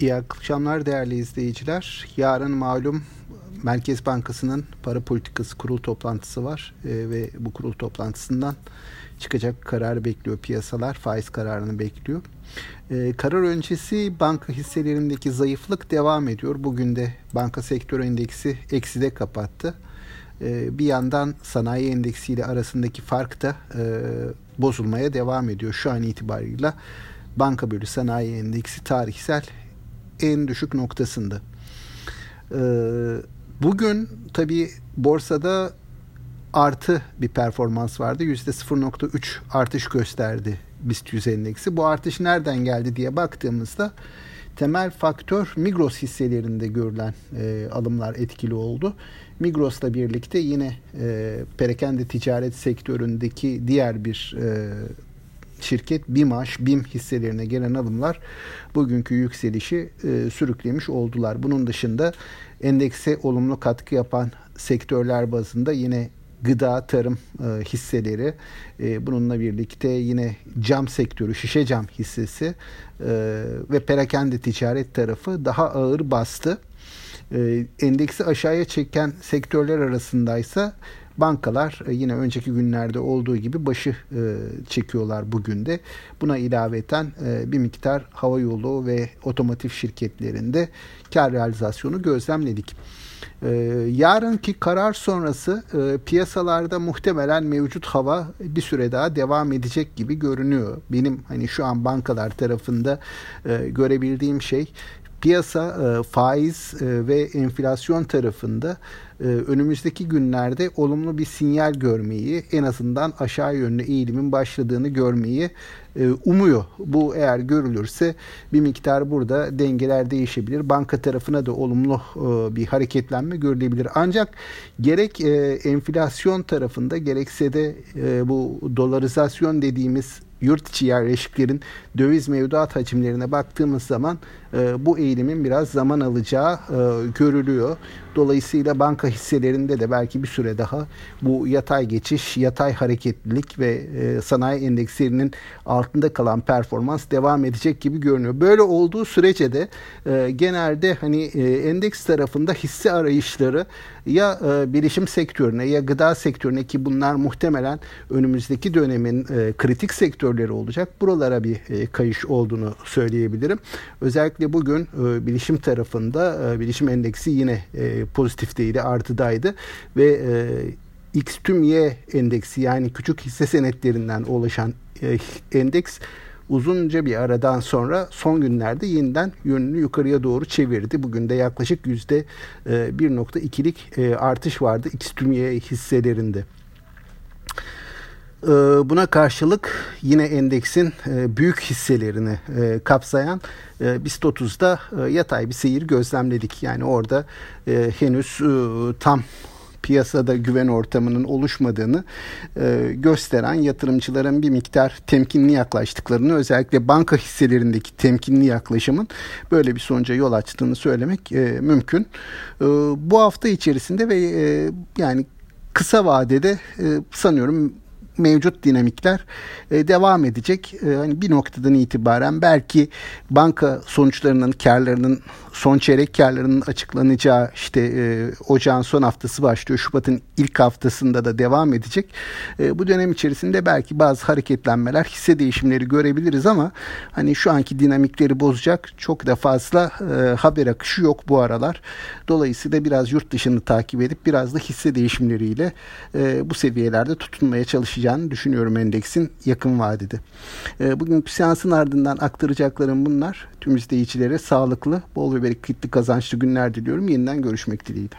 İyi akşamlar değerli izleyiciler. Yarın malum Merkez Bankası'nın para politikası kurul toplantısı var e, ve bu kurul toplantısından çıkacak kararı bekliyor piyasalar. Faiz kararını bekliyor. E, karar öncesi banka hisselerindeki zayıflık devam ediyor. Bugün de banka sektör endeksi ekside kapattı. E, bir yandan sanayi endeksiyle arasındaki fark da e, bozulmaya devam ediyor. Şu an itibarıyla banka bölü sanayi endeksi tarihsel en düşük noktasında. Ee, bugün tabi borsada artı bir performans vardı. Yüzde 0.3 artış gösterdi BIST 100 endeksi. Bu artış nereden geldi diye baktığımızda temel faktör Migros hisselerinde görülen e, alımlar etkili oldu. Migros'la birlikte yine e, perakende ticaret sektöründeki diğer bir e, şirket BİMAŞ, BİM hisselerine gelen alımlar bugünkü yükselişi e, sürüklemiş oldular. Bunun dışında endekse olumlu katkı yapan sektörler bazında yine gıda, tarım e, hisseleri, e, bununla birlikte yine cam sektörü, şişe cam hissesi e, ve perakende ticaret tarafı daha ağır bastı. E, endeksi aşağıya çeken sektörler arasındaysa Bankalar e, yine önceki günlerde olduğu gibi başı e, çekiyorlar bugün de. Buna ilaveten bir miktar hava yolu ve otomotiv şirketlerinde kar realizasyonu gözlemledik. yarınki karar sonrası piyasalarda muhtemelen mevcut hava bir süre daha devam edecek gibi görünüyor. Benim hani şu an bankalar tarafında görebildiğim şey piyasa faiz ve enflasyon tarafında e, önümüzdeki günlerde olumlu bir sinyal görmeyi en azından aşağı yönlü eğilimin başladığını görmeyi e, umuyor. Bu eğer görülürse bir miktar burada dengeler değişebilir. Banka tarafına da olumlu e, bir hareketlenme görülebilir. Ancak gerek enflasyon tarafında gerekse de bu dolarizasyon dediğimiz yurt içi yerleşiklerin döviz mevduat hacimlerine baktığımız zaman e, bu eğilimin biraz zaman alacağı e, görülüyor. Dolayısıyla banka hisselerinde de belki bir süre daha bu yatay geçiş, yatay hareketlilik ve e, sanayi endekslerinin altında kalan performans devam edecek gibi görünüyor. Böyle olduğu sürece de e, genelde hani e, endeks tarafında hisse arayışları ya e, bilişim sektörüne ya gıda sektörüne ki bunlar muhtemelen önümüzdeki dönemin e, kritik sektörleri olacak. Buralara bir e, kayış olduğunu söyleyebilirim. Özellikle bugün e, bilişim tarafında e, bilişim endeksi yine e, pozitifteydi, artıdaydı ve X tüm Y endeksi yani küçük hisse senetlerinden oluşan endeks uzunca bir aradan sonra son günlerde yeniden yönünü yukarıya doğru çevirdi. Bugün de yaklaşık yüzde 1.2'lik e, e, artış vardı X tüm Y hisselerinde. E, buna karşılık yine endeksin büyük hisselerini kapsayan BIST 30'da yatay bir seyir gözlemledik. Yani orada henüz tam piyasada güven ortamının oluşmadığını e, gösteren yatırımcıların bir miktar temkinli yaklaştıklarını özellikle banka hisselerindeki temkinli yaklaşımın böyle bir sonuca yol açtığını söylemek e, mümkün. E, bu hafta içerisinde ve e, yani kısa vadede e, sanıyorum mevcut dinamikler e, devam edecek. E, hani bir noktadan itibaren belki banka sonuçlarının karlarının son çeyrek karlarının açıklanacağı işte e, ocağın son haftası başlıyor. Şubat'ın ilk haftasında da devam edecek. E, bu dönem içerisinde belki bazı hareketlenmeler, hisse değişimleri görebiliriz ama hani şu anki dinamikleri bozacak çok da fazla haber akışı yok bu aralar. Dolayısıyla biraz yurt dışını takip edip biraz da hisse değişimleriyle bu seviyelerde tutunmaya çalışacağını düşünüyorum endeksin yakın vadede. E, bugünkü seansın ardından aktaracaklarım bunlar. Tüm izleyicilere sağlıklı, bol ve bereketli kazançlı günler diliyorum. Yeniden görüşmek dileğiyle.